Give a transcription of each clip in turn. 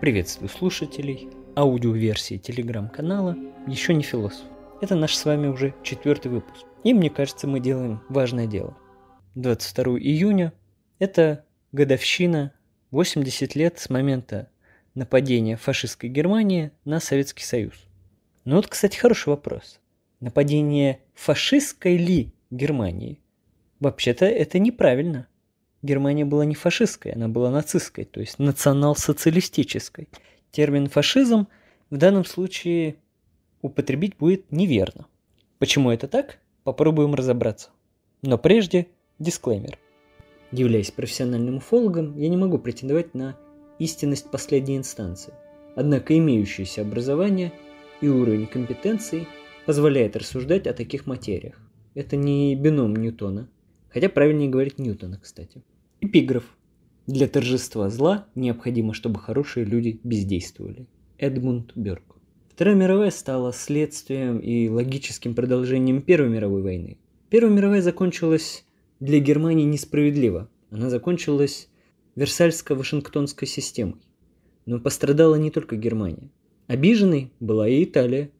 Приветствую слушателей аудиоверсии телеграм-канала «Еще не философ». Это наш с вами уже четвертый выпуск. И мне кажется, мы делаем важное дело. 22 июня – это годовщина 80 лет с момента нападения фашистской Германии на Советский Союз. Ну вот, кстати, хороший вопрос. Нападение фашистской ли Германии? Вообще-то это неправильно. Германия была не фашистской, она была нацистской, то есть национал-социалистической. Термин «фашизм» в данном случае употребить будет неверно. Почему это так? Попробуем разобраться. Но прежде дисклеймер. Являясь профессиональным уфологом, я не могу претендовать на истинность последней инстанции. Однако имеющееся образование и уровень компетенции позволяет рассуждать о таких материях. Это не бином Ньютона, хотя правильнее говорить Ньютона, кстати. Эпиграф. Для торжества зла необходимо, чтобы хорошие люди бездействовали. Эдмунд Бёрк. Вторая мировая стала следствием и логическим продолжением Первой мировой войны. Первая мировая закончилась для Германии несправедливо. Она закончилась Версальско-Вашингтонской системой. Но пострадала не только Германия. Обиженной была и Италия,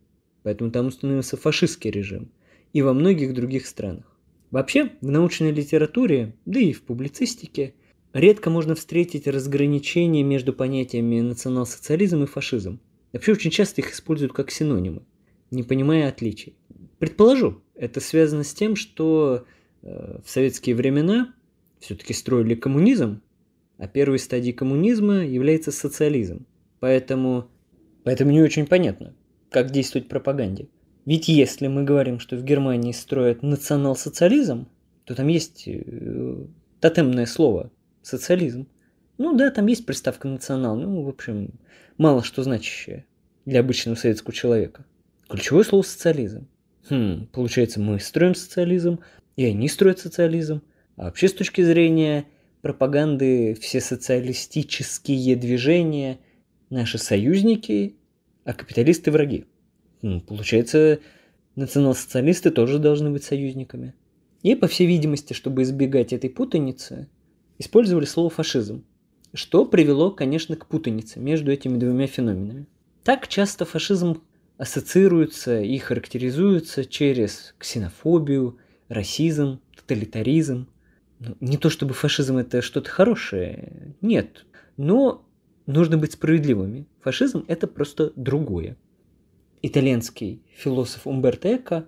поэтому там установился фашистский режим, и во многих других странах. Вообще, в научной литературе, да и в публицистике, редко можно встретить разграничение между понятиями национал-социализм и фашизм. Вообще очень часто их используют как синонимы, не понимая отличий. Предположу, это связано с тем, что э, в советские времена все-таки строили коммунизм, а первой стадией коммунизма является социализм. Поэтому, поэтому не очень понятно, как действовать пропаганде. Ведь если мы говорим, что в Германии строят национал-социализм, то там есть э, тотемное слово социализм. Ну да, там есть приставка национал, ну, в общем, мало что значащее для обычного советского человека. Ключевое слово социализм. Хм, получается, мы строим социализм, и они строят социализм. А вообще с точки зрения пропаганды все социалистические движения наши союзники, а капиталисты враги. Получается, национал-социалисты тоже должны быть союзниками. И, по всей видимости, чтобы избегать этой путаницы, использовали слово фашизм, что привело, конечно, к путанице между этими двумя феноменами. Так часто фашизм ассоциируется и характеризуется через ксенофобию, расизм, тоталитаризм. Ну, не то чтобы фашизм это что-то хорошее, нет, но нужно быть справедливыми. Фашизм это просто другое итальянский философ Умберто Эко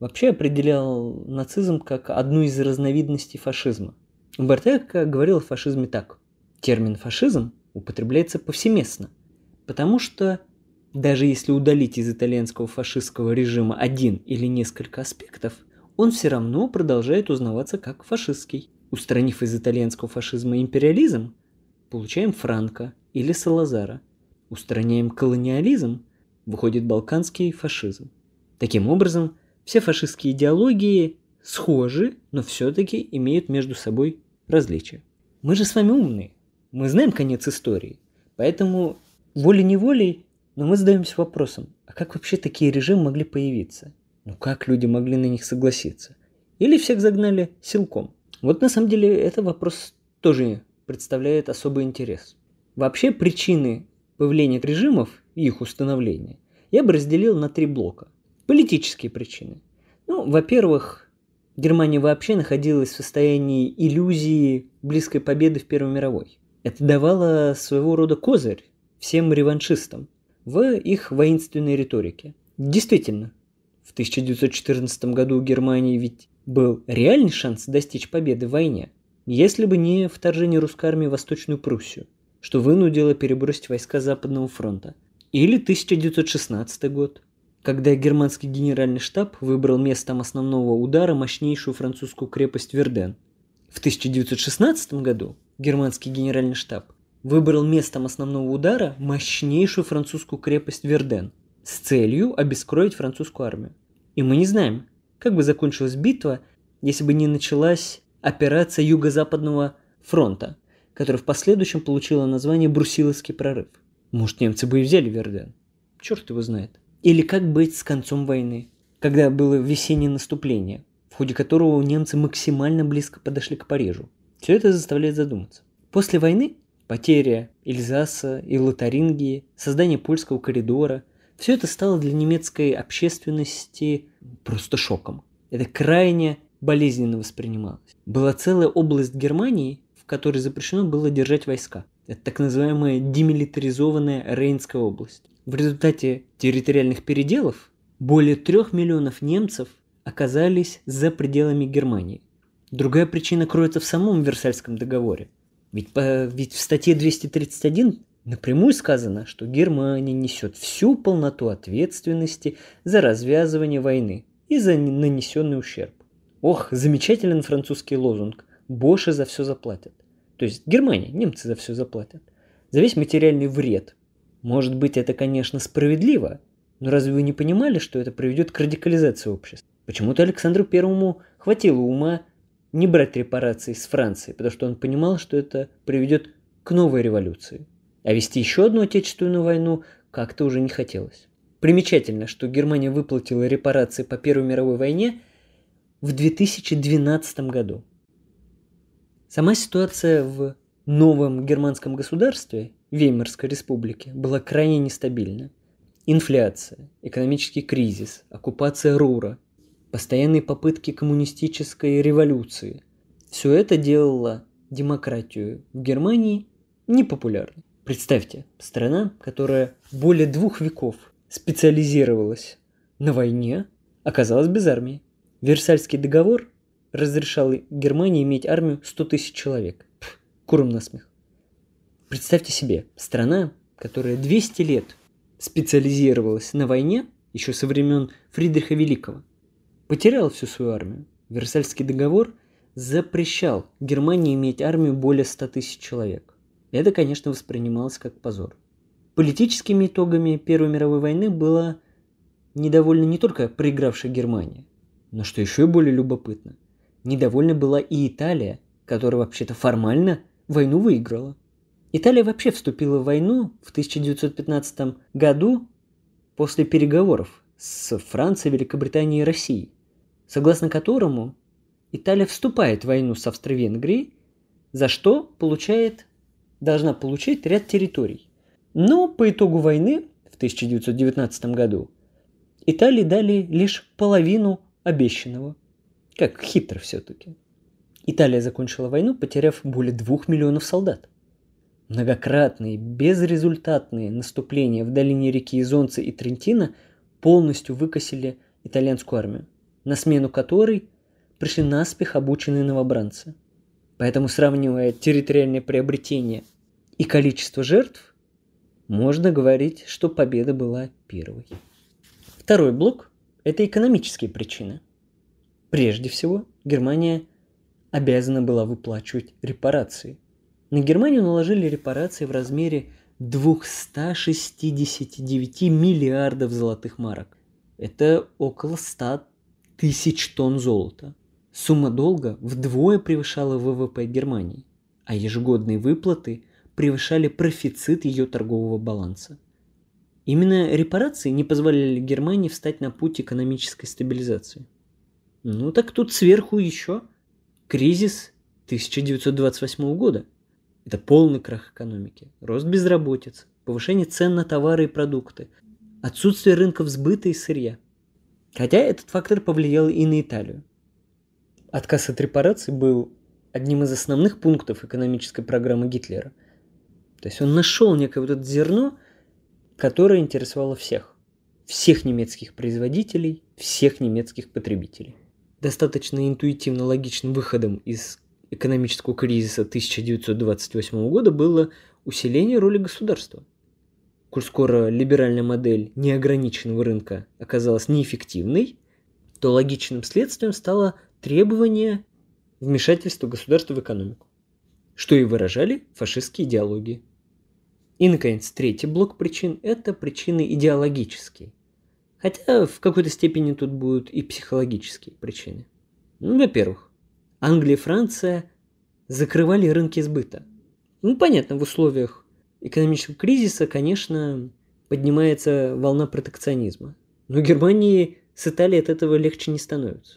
вообще определял нацизм как одну из разновидностей фашизма. Умберто Эко говорил о фашизме так. Термин «фашизм» употребляется повсеместно, потому что даже если удалить из итальянского фашистского режима один или несколько аспектов, он все равно продолжает узнаваться как фашистский. Устранив из итальянского фашизма империализм, получаем Франко или Салазара. Устраняем колониализм, выходит балканский фашизм. Таким образом, все фашистские идеологии схожи, но все-таки имеют между собой различия. Мы же с вами умные, мы знаем конец истории, поэтому волей-неволей, но мы задаемся вопросом, а как вообще такие режимы могли появиться? Ну как люди могли на них согласиться? Или всех загнали силком? Вот на самом деле это вопрос тоже представляет особый интерес. Вообще причины появления режимов и их установления я бы разделил на три блока. Политические причины. Ну, во-первых, Германия вообще находилась в состоянии иллюзии близкой победы в Первой мировой. Это давало своего рода козырь всем реваншистам в их воинственной риторике. Действительно, в 1914 году у Германии ведь был реальный шанс достичь победы в войне, если бы не вторжение русской армии в Восточную Пруссию, что вынудило перебросить войска Западного фронта. Или 1916 год, когда германский генеральный штаб выбрал местом основного удара мощнейшую французскую крепость Верден. В 1916 году германский генеральный штаб выбрал местом основного удара мощнейшую французскую крепость Верден с целью обескроить французскую армию. И мы не знаем, как бы закончилась битва, если бы не началась операция Юго-Западного фронта, которая в последующем получила название Брусиловский прорыв. Может, немцы бы и взяли Верден? Черт его знает. Или как быть с концом войны, когда было весеннее наступление, в ходе которого немцы максимально близко подошли к Парижу. Все это заставляет задуматься. После войны потеря Эльзаса и Лотарингии, создание польского коридора – все это стало для немецкой общественности просто шоком. Это крайне болезненно воспринималось. Была целая область Германии, в которой запрещено было держать войска. Это так называемая демилитаризованная Рейнская область. В результате территориальных переделов более трех миллионов немцев оказались за пределами Германии. Другая причина кроется в самом Версальском договоре. Ведь, по, ведь в статье 231 напрямую сказано, что Германия несет всю полноту ответственности за развязывание войны и за нанесенный ущерб. Ох, замечателен французский лозунг «Боши за все заплатят». То есть Германия, немцы за все заплатят. За весь материальный вред. Может быть, это, конечно, справедливо, но разве вы не понимали, что это приведет к радикализации общества? Почему-то Александру Первому хватило ума не брать репарации с Франции, потому что он понимал, что это приведет к новой революции. А вести еще одну отечественную войну как-то уже не хотелось. Примечательно, что Германия выплатила репарации по Первой мировой войне в 2012 году. Сама ситуация в новом германском государстве, Веймарской республике, была крайне нестабильна. Инфляция, экономический кризис, оккупация Рура, постоянные попытки коммунистической революции – все это делало демократию в Германии непопулярной. Представьте, страна, которая более двух веков специализировалась на войне, оказалась без армии. Версальский договор разрешал Германии иметь армию 100 тысяч человек. Пф, куром насмех. Представьте себе, страна, которая 200 лет специализировалась на войне, еще со времен Фридриха Великого, потеряла всю свою армию. Версальский договор запрещал Германии иметь армию более 100 тысяч человек. Это, конечно, воспринималось как позор. Политическими итогами Первой мировой войны была недовольна не только проигравшая Германия, но что еще более любопытно, недовольна была и Италия, которая вообще-то формально войну выиграла. Италия вообще вступила в войну в 1915 году после переговоров с Францией, Великобританией и Россией, согласно которому Италия вступает в войну с Австро-Венгрией, за что получает должна получить ряд территорий. Но по итогу войны в 1919 году Италии дали лишь половину обещанного. Как хитро все-таки. Италия закончила войну, потеряв более двух миллионов солдат. Многократные, безрезультатные наступления в долине реки Изонца и Трентина полностью выкосили итальянскую армию, на смену которой пришли наспех обученные новобранцы. Поэтому, сравнивая территориальное приобретение и количество жертв, можно говорить, что победа была первой. Второй блок – это экономические причины. Прежде всего, Германия обязана была выплачивать репарации. На Германию наложили репарации в размере 269 миллиардов золотых марок. Это около 100 тысяч тонн золота. Сумма долга вдвое превышала ВВП Германии, а ежегодные выплаты превышали профицит ее торгового баланса. Именно репарации не позволяли Германии встать на путь экономической стабилизации. Ну так тут сверху еще кризис 1928 года. Это полный крах экономики, рост безработицы, повышение цен на товары и продукты, отсутствие рынков сбыта и сырья. Хотя этот фактор повлиял и на Италию. Отказ от репараций был одним из основных пунктов экономической программы Гитлера – то есть он нашел некое вот это зерно, которое интересовало всех. Всех немецких производителей, всех немецких потребителей. Достаточно интуитивно логичным выходом из экономического кризиса 1928 года было усиление роли государства. Коль скоро либеральная модель неограниченного рынка оказалась неэффективной, то логичным следствием стало требование вмешательства государства в экономику, что и выражали фашистские идеологии. И, наконец, третий блок причин – это причины идеологические. Хотя в какой-то степени тут будут и психологические причины. Ну, во-первых, Англия и Франция закрывали рынки сбыта. Ну, понятно, в условиях экономического кризиса, конечно, поднимается волна протекционизма. Но Германии с Италией от этого легче не становится.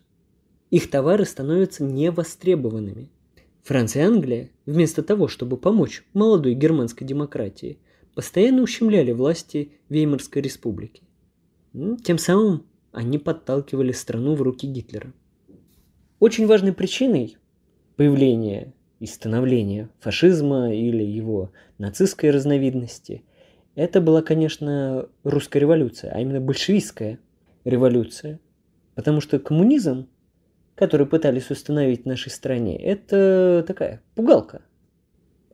Их товары становятся невостребованными. Франция и Англия, вместо того, чтобы помочь молодой германской демократии, постоянно ущемляли власти Веймарской республики. Тем самым они подталкивали страну в руки Гитлера. Очень важной причиной появления и становления фашизма или его нацистской разновидности это была, конечно, русская революция, а именно большевистская революция. Потому что коммунизм, который пытались установить в нашей стране, это такая пугалка.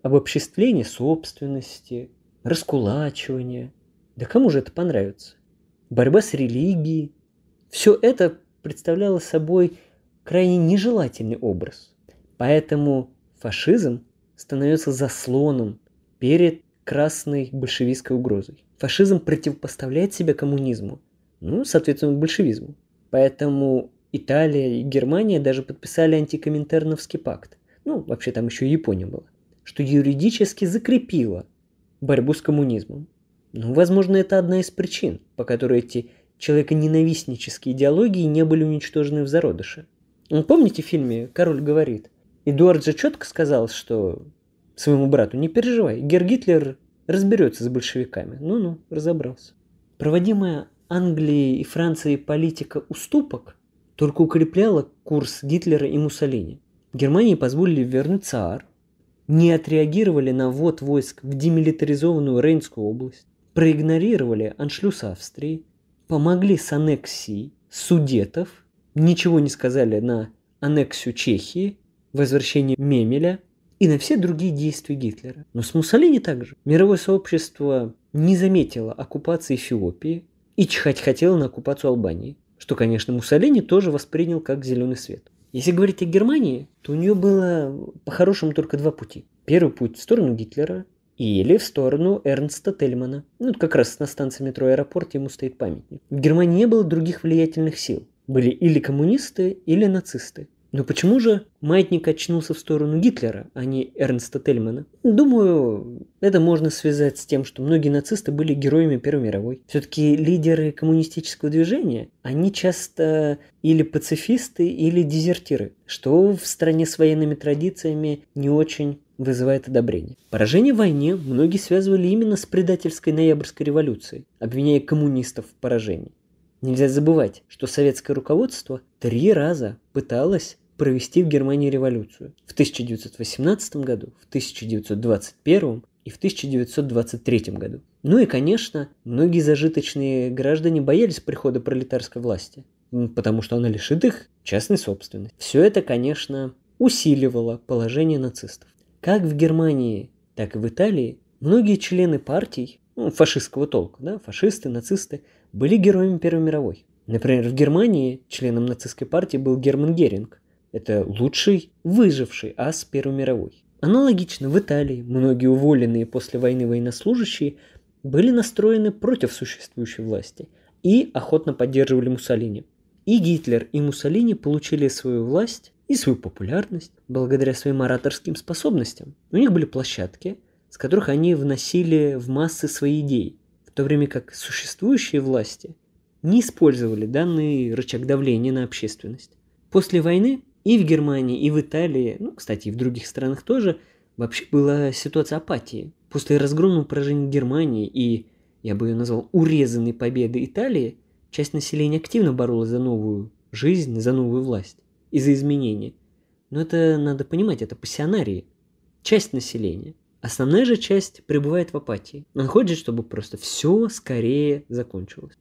Обобществление собственности, раскулачивание. Да кому же это понравится? Борьба с религией. Все это представляло собой крайне нежелательный образ. Поэтому фашизм становится заслоном перед красной большевистской угрозой. Фашизм противопоставляет себя коммунизму, ну, соответственно, большевизму. Поэтому Италия и Германия даже подписали антикоминтерновский пакт. Ну, вообще там еще и Япония была. Что юридически закрепило борьбу с коммунизмом. Ну, возможно, это одна из причин, по которой эти человеконенавистнические идеологии не были уничтожены в зародыше. Ну, помните в фильме «Король говорит»? Эдуард же четко сказал, что своему брату, не переживай, Гер Гитлер разберется с большевиками. Ну-ну, разобрался. Проводимая Англией и Францией политика уступок только укрепляла курс Гитлера и Муссолини. Германии позволили вернуть ЦАР, не отреагировали на ввод войск в демилитаризованную Рейнскую область, проигнорировали аншлюс Австрии, помогли с аннексией Судетов, ничего не сказали на аннексию Чехии, возвращение Мемеля и на все другие действия Гитлера. Но с Муссолини также. Мировое сообщество не заметило оккупации Эфиопии и чихать хотело на оккупацию Албании, что, конечно, Муссолини тоже воспринял как зеленый свет. Если говорить о Германии, то у нее было по-хорошему только два пути. Первый путь в сторону Гитлера или в сторону Эрнста Тельмана. Ну, как раз на станции метро Аэропорт ему стоит памятник. В Германии не было других влиятельных сил. Были или коммунисты, или нацисты. Но почему же маятник очнулся в сторону Гитлера, а не Эрнста Тельмана? Думаю, это можно связать с тем, что многие нацисты были героями Первой мировой. Все-таки лидеры коммунистического движения, они часто или пацифисты, или дезертиры, что в стране с военными традициями не очень вызывает одобрение. Поражение в войне многие связывали именно с предательской ноябрьской революцией, обвиняя коммунистов в поражении. Нельзя забывать, что советское руководство три раза пыталось провести в Германии революцию в 1918 году, в 1921 и в 1923 году. Ну и, конечно, многие зажиточные граждане боялись прихода пролетарской власти, потому что она лишит их частной собственности. Все это, конечно, усиливало положение нацистов. Как в Германии, так и в Италии многие члены партий, ну, фашистского толка, да, фашисты, нацисты, были героями Первой мировой. Например, в Германии членом нацистской партии был Герман Геринг, это лучший выживший ас Первой мировой. Аналогично в Италии многие уволенные после войны военнослужащие были настроены против существующей власти и охотно поддерживали Муссолини. И Гитлер, и Муссолини получили свою власть и свою популярность благодаря своим ораторским способностям. У них были площадки, с которых они вносили в массы свои идеи, в то время как существующие власти не использовали данный рычаг давления на общественность. После войны и в Германии, и в Италии, ну, кстати, и в других странах тоже, вообще была ситуация апатии. После разгромного поражения Германии и, я бы ее назвал, урезанной победы Италии, часть населения активно боролась за новую жизнь, за новую власть и за изменения. Но это надо понимать, это пассионарии, часть населения. Основная же часть пребывает в апатии. Он хочет, чтобы просто все скорее закончилось.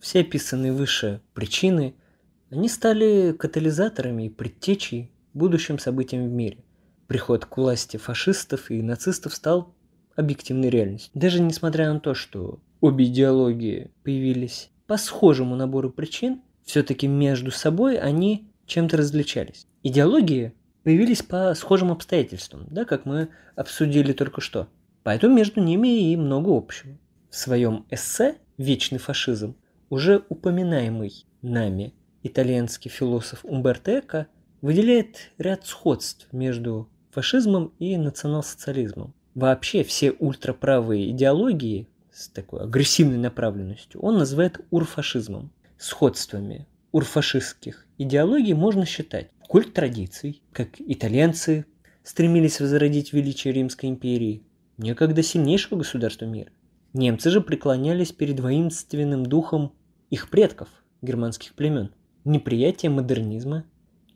Все описанные выше причины – они стали катализаторами и предтечей будущим событиям в мире. Приход к власти фашистов и нацистов стал объективной реальностью. Даже несмотря на то, что обе идеологии появились по схожему набору причин, все-таки между собой они чем-то различались. Идеологии появились по схожим обстоятельствам, да, как мы обсудили только что. Поэтому между ними и много общего. В своем эссе «Вечный фашизм» уже упоминаемый нами итальянский философ Умберто Эко выделяет ряд сходств между фашизмом и национал-социализмом. Вообще все ультраправые идеологии с такой агрессивной направленностью он называет урфашизмом. Сходствами урфашистских идеологий можно считать культ традиций, как итальянцы стремились возродить величие Римской империи, некогда сильнейшего государства мира. Немцы же преклонялись перед воинственным духом их предков, германских племен. Неприятие модернизма,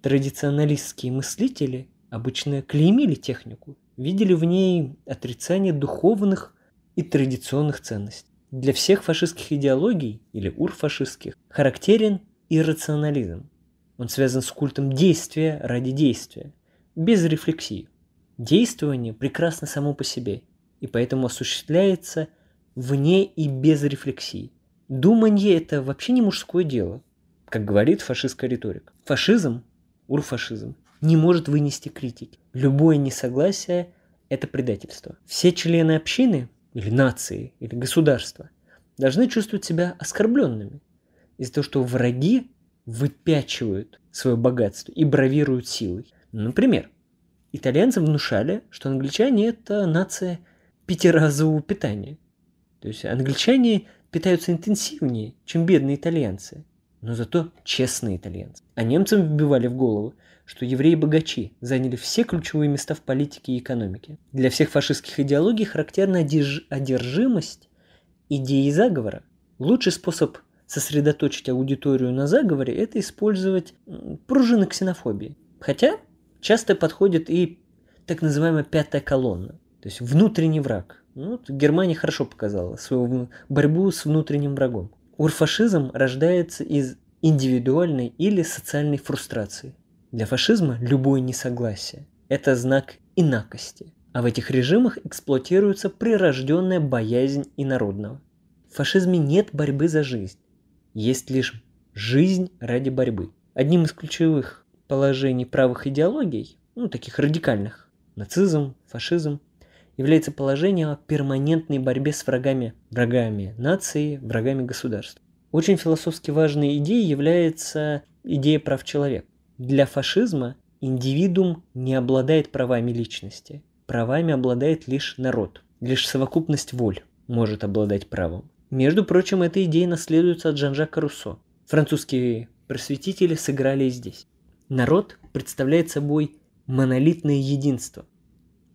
традиционалистские мыслители обычно клеймили технику, видели в ней отрицание духовных и традиционных ценностей. Для всех фашистских идеологий или урфашистских характерен иррационализм. Он связан с культом действия ради действия, без рефлексии. Действование прекрасно само по себе, и поэтому осуществляется вне и без рефлексии. Думание – это вообще не мужское дело, как говорит фашистская риторика. Фашизм, урфашизм, не может вынести критики. Любое несогласие – это предательство. Все члены общины или нации, или государства должны чувствовать себя оскорбленными из-за того, что враги выпячивают свое богатство и бравируют силой. Например, итальянцам внушали, что англичане – это нация пятиразового питания. То есть англичане питаются интенсивнее, чем бедные итальянцы, но зато честные итальянцы. А немцам вбивали в голову, что евреи-богачи заняли все ключевые места в политике и экономике. Для всех фашистских идеологий характерна одержимость идеи заговора. Лучший способ сосредоточить аудиторию на заговоре – это использовать пружины ксенофобии. Хотя часто подходит и так называемая пятая колонна, то есть внутренний враг. Ну, Германия хорошо показала свою борьбу с внутренним врагом. Урфашизм рождается из индивидуальной или социальной фрустрации. Для фашизма любое несогласие – это знак инакости, а в этих режимах эксплуатируется прирожденная боязнь инородного. В фашизме нет борьбы за жизнь, есть лишь жизнь ради борьбы. Одним из ключевых положений правых идеологий, ну, таких радикальных, нацизм, фашизм, является положение о перманентной борьбе с врагами, врагами нации, врагами государства. Очень философски важной идеей является идея прав человека. Для фашизма индивидуум не обладает правами личности. Правами обладает лишь народ. Лишь совокупность воль может обладать правом. Между прочим, эта идея наследуется от Жан-Жака Руссо. Французские просветители сыграли и здесь. Народ представляет собой монолитное единство,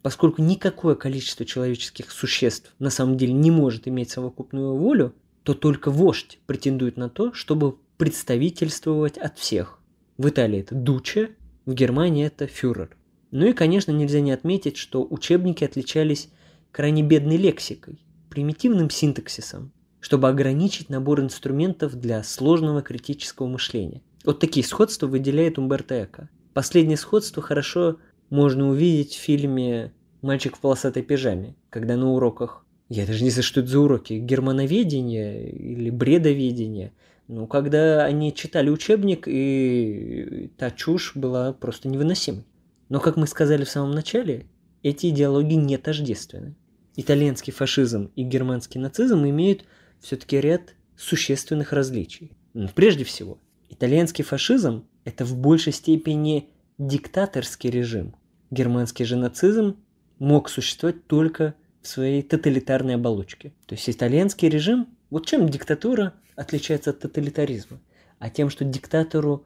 поскольку никакое количество человеческих существ на самом деле не может иметь совокупную волю, то только вождь претендует на то, чтобы представительствовать от всех. В Италии это Дуче, в Германии это фюрер. Ну и, конечно, нельзя не отметить, что учебники отличались крайне бедной лексикой, примитивным синтаксисом, чтобы ограничить набор инструментов для сложного критического мышления. Вот такие сходства выделяет Умберто Эко. Последнее сходство хорошо можно увидеть в фильме «Мальчик в полосатой пижаме», когда на уроках, я даже не знаю, что это за уроки, германоведения или бредоведения, ну, когда они читали учебник, и та чушь была просто невыносимой. Но, как мы сказали в самом начале, эти идеологии не тождественны. Итальянский фашизм и германский нацизм имеют все-таки ряд существенных различий. Прежде всего, итальянский фашизм – это в большей степени диктаторский режим. Германский же нацизм мог существовать только в своей тоталитарной оболочке. То есть итальянский режим, вот чем диктатура отличается от тоталитаризма? А тем, что диктатору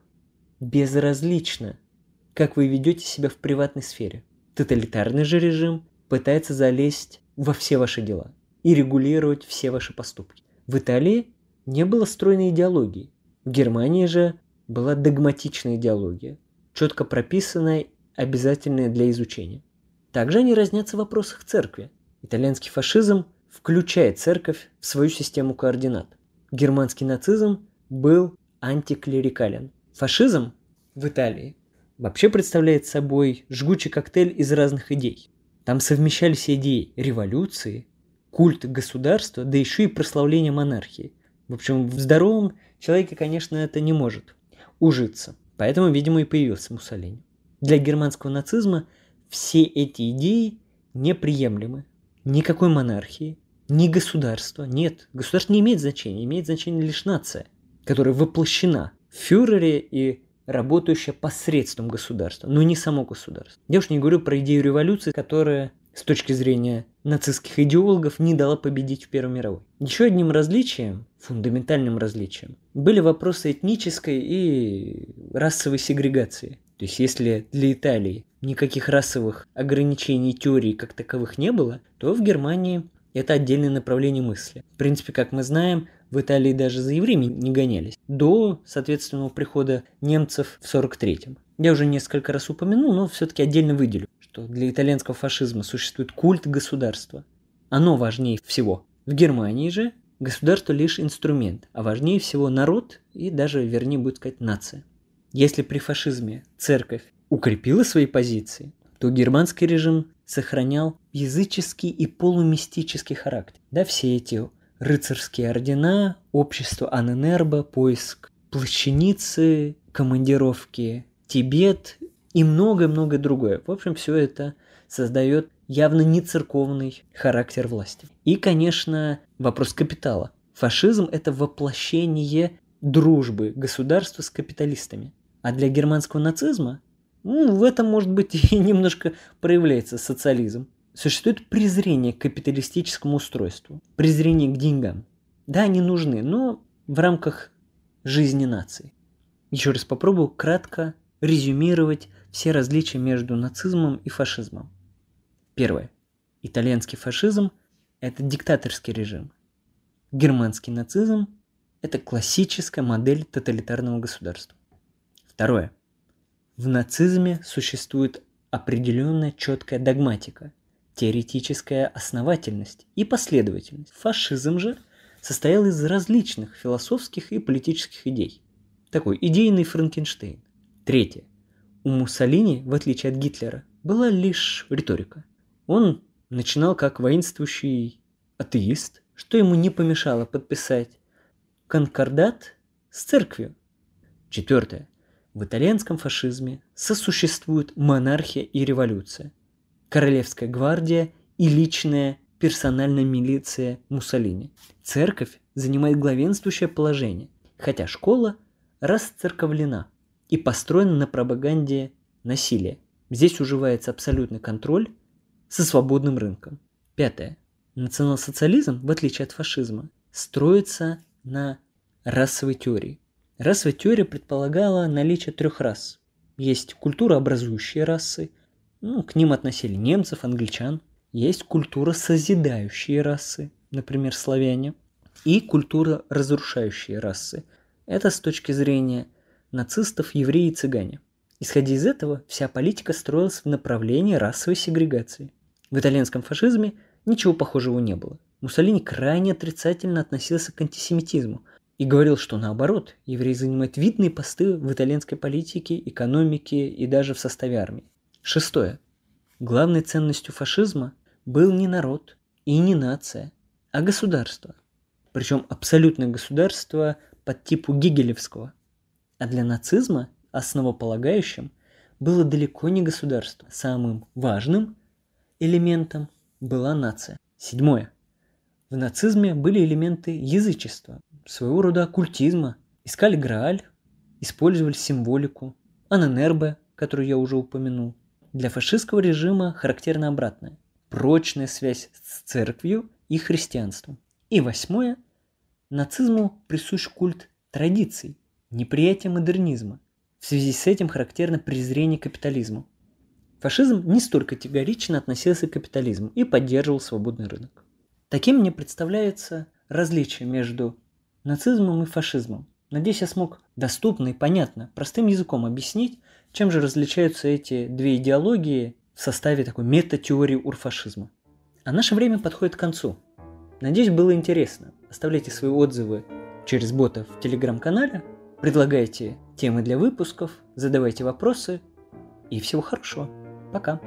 безразлично, как вы ведете себя в приватной сфере. Тоталитарный же режим пытается залезть во все ваши дела и регулировать все ваши поступки. В Италии не было стройной идеологии. В Германии же была догматичная идеология, четко прописанная, обязательная для изучения. Также они разнятся в вопросах церкви. Итальянский фашизм включает церковь в свою систему координат. Германский нацизм был антиклерикален. Фашизм в Италии вообще представляет собой жгучий коктейль из разных идей. Там совмещались идеи революции, культ государства, да еще и прославление монархии. В общем, в здоровом человеке, конечно, это не может ужиться. Поэтому, видимо, и появился Муссолини. Для германского нацизма все эти идеи неприемлемы. Никакой монархии, ни государства. Нет, государство не имеет значения, имеет значение лишь нация, которая воплощена в фюрере и работающая посредством государства, но не само государство. Я уж не говорю про идею революции, которая с точки зрения нацистских идеологов не дала победить в Первой мировой. Еще одним различием, фундаментальным различием, были вопросы этнической и расовой сегрегации. То есть если для Италии никаких расовых ограничений теории как таковых не было, то в Германии это отдельное направление мысли. В принципе, как мы знаем, в Италии даже за евреями не гонялись. До, соответственного прихода немцев в 43-м. Я уже несколько раз упомянул, но все-таки отдельно выделю, что для итальянского фашизма существует культ государства. Оно важнее всего. В Германии же государство лишь инструмент, а важнее всего народ и даже, вернее, будет сказать, нация. Если при фашизме церковь укрепила свои позиции, то германский режим сохранял языческий и полумистический характер. Да, все эти рыцарские ордена, общество Аненербо, поиск плащаницы, командировки, Тибет и многое-многое другое. В общем, все это создает явно не церковный характер власти. И, конечно, вопрос капитала. Фашизм – это воплощение дружбы государства с капиталистами. А для германского нацизма ну, в этом, может быть, и немножко проявляется социализм. Существует презрение к капиталистическому устройству, презрение к деньгам. Да, они нужны, но в рамках жизни нации. Еще раз попробую кратко резюмировать все различия между нацизмом и фашизмом. Первое. Итальянский фашизм – это диктаторский режим. Германский нацизм – это классическая модель тоталитарного государства. Второе. В нацизме существует определенная четкая догматика, теоретическая основательность и последовательность. Фашизм же состоял из различных философских и политических идей. Такой идейный Франкенштейн. Третье. У Муссолини, в отличие от Гитлера, была лишь риторика. Он начинал как воинствующий атеист, что ему не помешало подписать конкордат с церковью. Четвертое. В итальянском фашизме сосуществуют монархия и революция, королевская гвардия и личная персональная милиция Муссолини. Церковь занимает главенствующее положение, хотя школа расцерковлена и построена на пропаганде насилия. Здесь уживается абсолютный контроль со свободным рынком. Пятое. Национал-социализм, в отличие от фашизма, строится на расовой теории. Расовая теория предполагала наличие трех рас. Есть культурообразующие расы, ну, к ним относили немцев, англичан. Есть культура созидающие расы, например, славяне. И культура разрушающие расы. Это с точки зрения нацистов, евреи и цыгане. Исходя из этого, вся политика строилась в направлении расовой сегрегации. В итальянском фашизме ничего похожего не было. Муссолини крайне отрицательно относился к антисемитизму, и говорил, что наоборот, евреи занимают видные посты в итальянской политике, экономике и даже в составе армии. Шестое. Главной ценностью фашизма был не народ и не нация, а государство. Причем абсолютное государство под типу гегелевского. А для нацизма основополагающим было далеко не государство. Самым важным элементом была нация. Седьмое. В нацизме были элементы язычества, своего рода оккультизма. Искали Грааль, использовали символику, ананербе, которую я уже упомянул. Для фашистского режима характерно обратное. Прочная связь с церковью и христианством. И восьмое. Нацизму присущ культ традиций, неприятие модернизма. В связи с этим характерно презрение к капитализму. Фашизм не столь категорично относился к капитализму и поддерживал свободный рынок. Таким мне представляется различие между нацизмом и фашизмом. Надеюсь, я смог доступно и понятно, простым языком объяснить, чем же различаются эти две идеологии в составе такой мета-теории урфашизма. А наше время подходит к концу. Надеюсь, было интересно. Оставляйте свои отзывы через бота в телеграм-канале, предлагайте темы для выпусков, задавайте вопросы и всего хорошего. Пока.